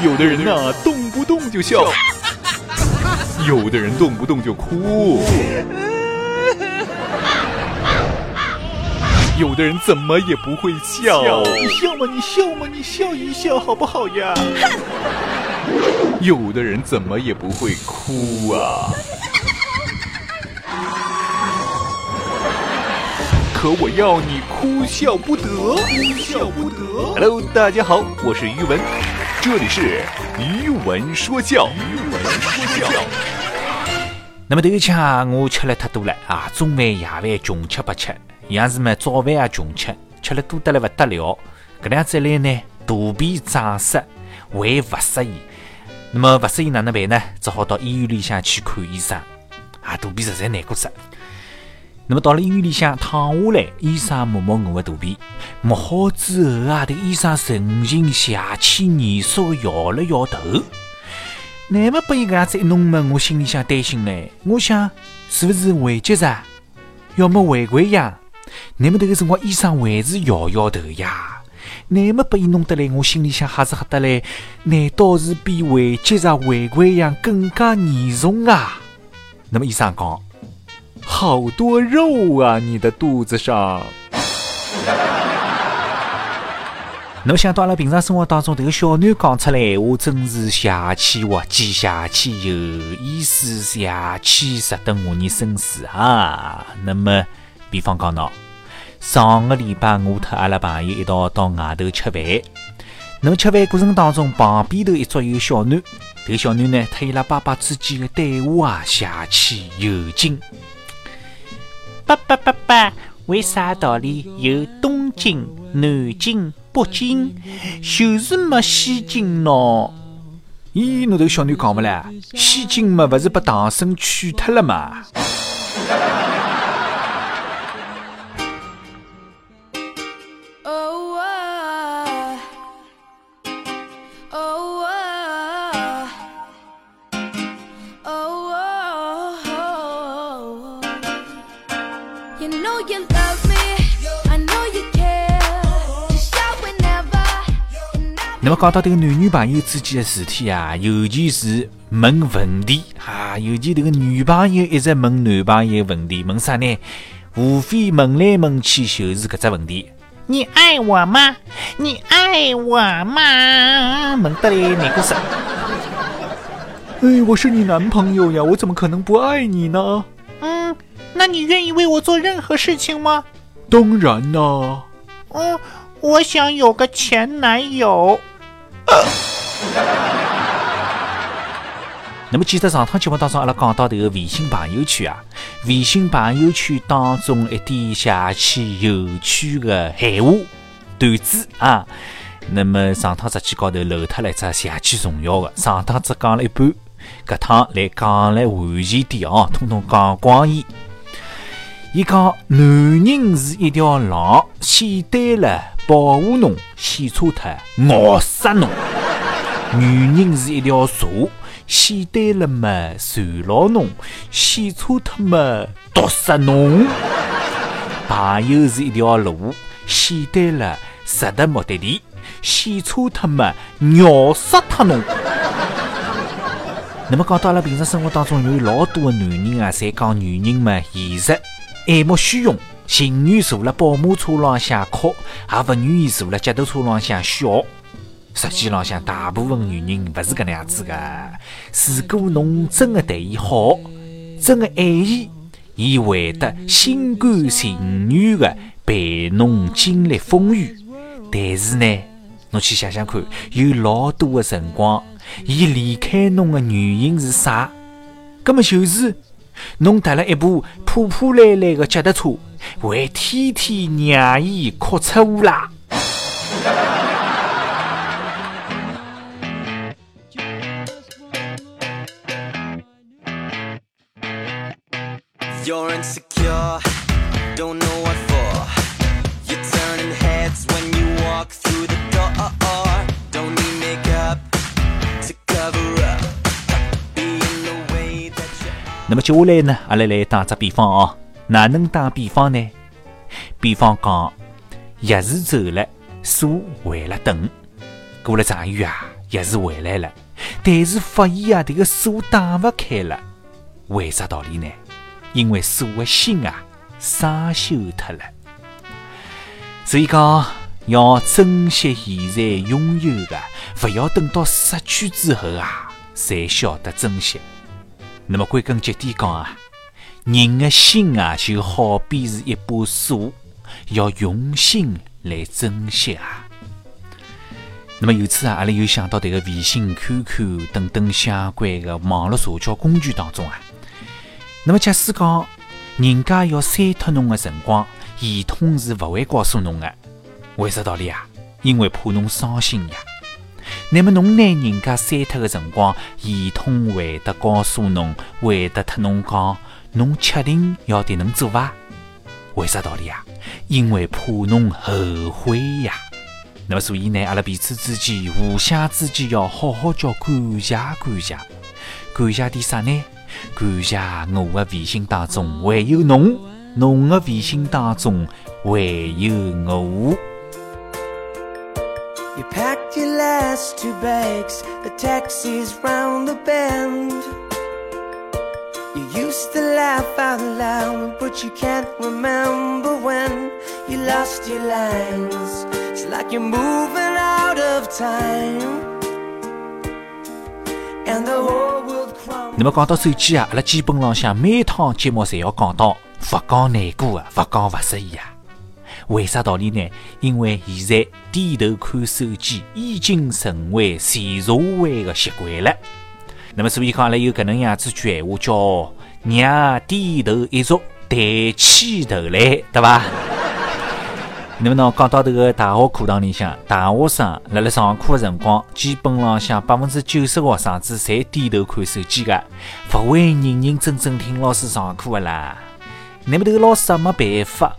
有的人呐，动不动就笑；有的人动不动就哭；有的人怎么也不会笑。你笑嘛，你笑嘛，你笑一笑好不好呀？有的人怎么也不会哭啊！可我要你哭笑不得，哭笑不得。Hello，大家好，我是于文，这里是余文说教。余文说教。那么头一枪我吃了太多了啊，中饭夜饭穷吃不吃，样子嘛早饭也穷吃，吃了多得来不得了。搿样子来呢，肚皮胀塞，胃不适宜。那么不适宜哪能办呢？只好到医院里向去看医生。啊，肚皮实在难过死。那么到了医院里向躺下来，医生摸摸我的肚皮，摸好之后啊，这个医生神情邪气严肃的摇了摇头。那么被伊搿样子一弄嘛，我心里向担心呢。我想是不是胃结石，要么胃溃疡？那么这个辰光医生还是摇摇头呀。那么被伊弄得来，我心里向吓是吓得来，难道是比胃结石、胃溃疡更加严重啊？那么医生讲，好多肉啊，你的肚子上。侬想到了平常生活当中，这个小囡讲出来闲话，真是邪气滑稽，邪气有意思，邪气值得我人深思啊。那么，比方讲喏。上个礼拜，我和阿拉朋友一道到外头吃饭。那么吃饭过程当中，旁边头一桌有小囡，这个小囡呢，和伊拉爸爸之间的对话啊，邪气有劲。爸爸爸爸，为啥道理有东京、南京、北京，就是没西京呢？咦，侬这个小囡讲勿啦？西京嘛，勿是被唐僧取脱了嘛？那么讲到这个男女朋友之间的事体啊，尤其是问问题啊，尤其这个女朋友一直问男朋友问题，问啥呢？无非问来问去就是搿只问题：你爱我吗？你爱我吗？问得来难过死。哎，我是你男朋友呀，我怎么可能不爱你呢？嗯，那你愿意为我做任何事情吗？当然啦。嗯，我想有个前男友。那么，记得上趟节目当中，阿拉讲到这个微信朋友圈啊，微信朋友圈当中一点邪气有趣的闲话段子啊。那么上趟日记高头漏脱了一只邪气重要的，上趟只讲了一半，搿趟来讲来完全点哦，统统讲光伊。伊讲男人是一条狼，先对了保护侬，先差脱咬死侬。女人是一条蛇，先对了嘛缠牢侬，先差脱嘛毒死侬。朋友是一条路，先对了直达目的地，先差脱嘛咬死脱侬。那么讲到了平常生活当中，有老多的男人啊，侪讲女人嘛现实，爱慕虚荣，情愿坐辣宝马车浪向哭，也不愿意坐辣脚踏车浪向笑。实际浪向，大部分女人勿是搿能样子个。如果侬真的对伊好，真的爱伊，伊会得心甘情愿的陪侬经历风雨。但是呢，侬去想想看，有老多的辰光，伊离开侬的原因是啥？搿么就是侬踏了一部破破烂烂的脚踏车，会天天让伊哭出乌啦。那么接下来呢，阿拉来打只比方哦。哪能打比方呢？比方讲，钥匙走了，锁回了等，过了场雨啊，钥匙回来了，但是发现啊，这个锁打不开了。为啥道理呢？因为锁的心啊，生锈脱了。所以讲，要珍惜现在拥有的，不要等到失去之后啊，才晓得珍惜。那么归根结底讲啊，人的心啊，就好比是一把锁，要用心来珍惜啊。那么由此啊，阿拉又想到这个微信、QQ 等等相关的网络社交工具当中啊。那么假使讲，人家要删脱侬的辰光，系统是不会告诉侬的。为啥道理啊？因为怕侬伤心呀。那么侬拿人家删脱的辰光，系统会得告诉侬，会得特侬讲，侬确定要对侬做伐？为啥道理啊？因为怕侬后悔呀。那么所以呢，阿拉彼此之间、互相之间要好好叫感谢、感谢、感谢点啥呢？感谢我的微信当中还有侬，侬的微信当中还有我。You packed your last two bags, the taxi's round the bend. You used to laugh out loud, but you can't remember when you lost your lines. It's like you're moving out of time. And the whole world crumbles. 那么讲到手机啊，阿拉基本浪向每趟节目侪要讲到，勿讲难过啊，勿讲勿适意啊。 为啥道理呢？因为现在低头看手机已经成为全社会的习惯了。那么，所以讲，阿拉有搿能样子句闲话叫“娘低头一族抬起头来”，对伐？那么呢，讲到这个大学课堂里向，大学生辣辣上课的辰光，基本浪向百分之九十学生子侪低头看手机的，勿会认认真真听老师上课的啦。那么，这个老师也没办法。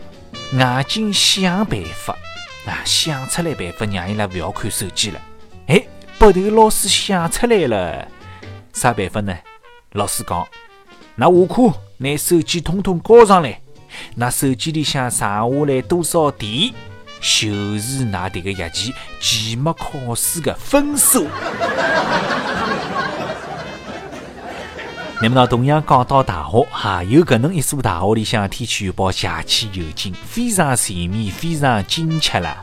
眼睛想办法啊，想出来办法让伊拉不要看手机了。哎，把头老师想出来了，啥办法呢？老师讲，那下课拿手机统统交上来，那手机里向剩下来多少电，就是拿这个学期期末考试的分数。那么呢，同样讲到大学哈，有搿能一所大学里向天气预报邪气又劲，非常全面，非常精确了。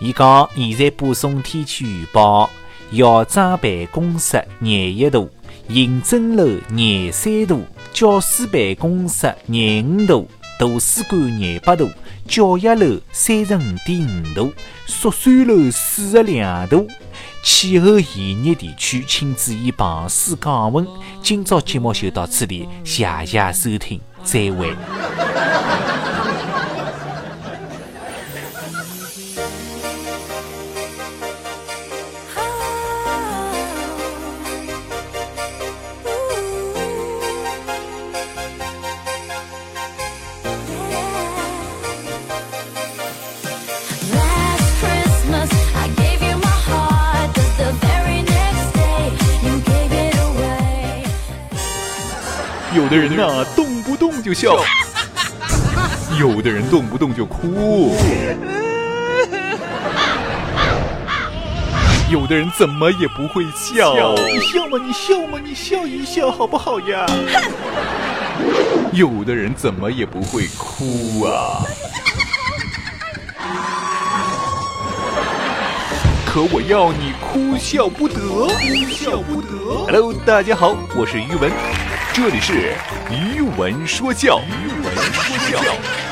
伊讲现在播送天气预报：校长办公室廿一度，行政楼廿三度，教师办公室廿五度，图书馆廿八度，教学楼三十五点五度，宿舍楼四十两度。气候炎热地区，请注意防暑降温。今朝节目就到此里，谢谢收听，再会。有的人呐，动不动就笑；有的人动不动就哭；有的人怎么也不会笑。你笑嘛，你笑嘛，你笑一笑好不好呀？有的人怎么也不会哭啊！可我要你哭笑不得，哭笑不得。Hello，大家好，我是于文。这里是余文说教，余文说教。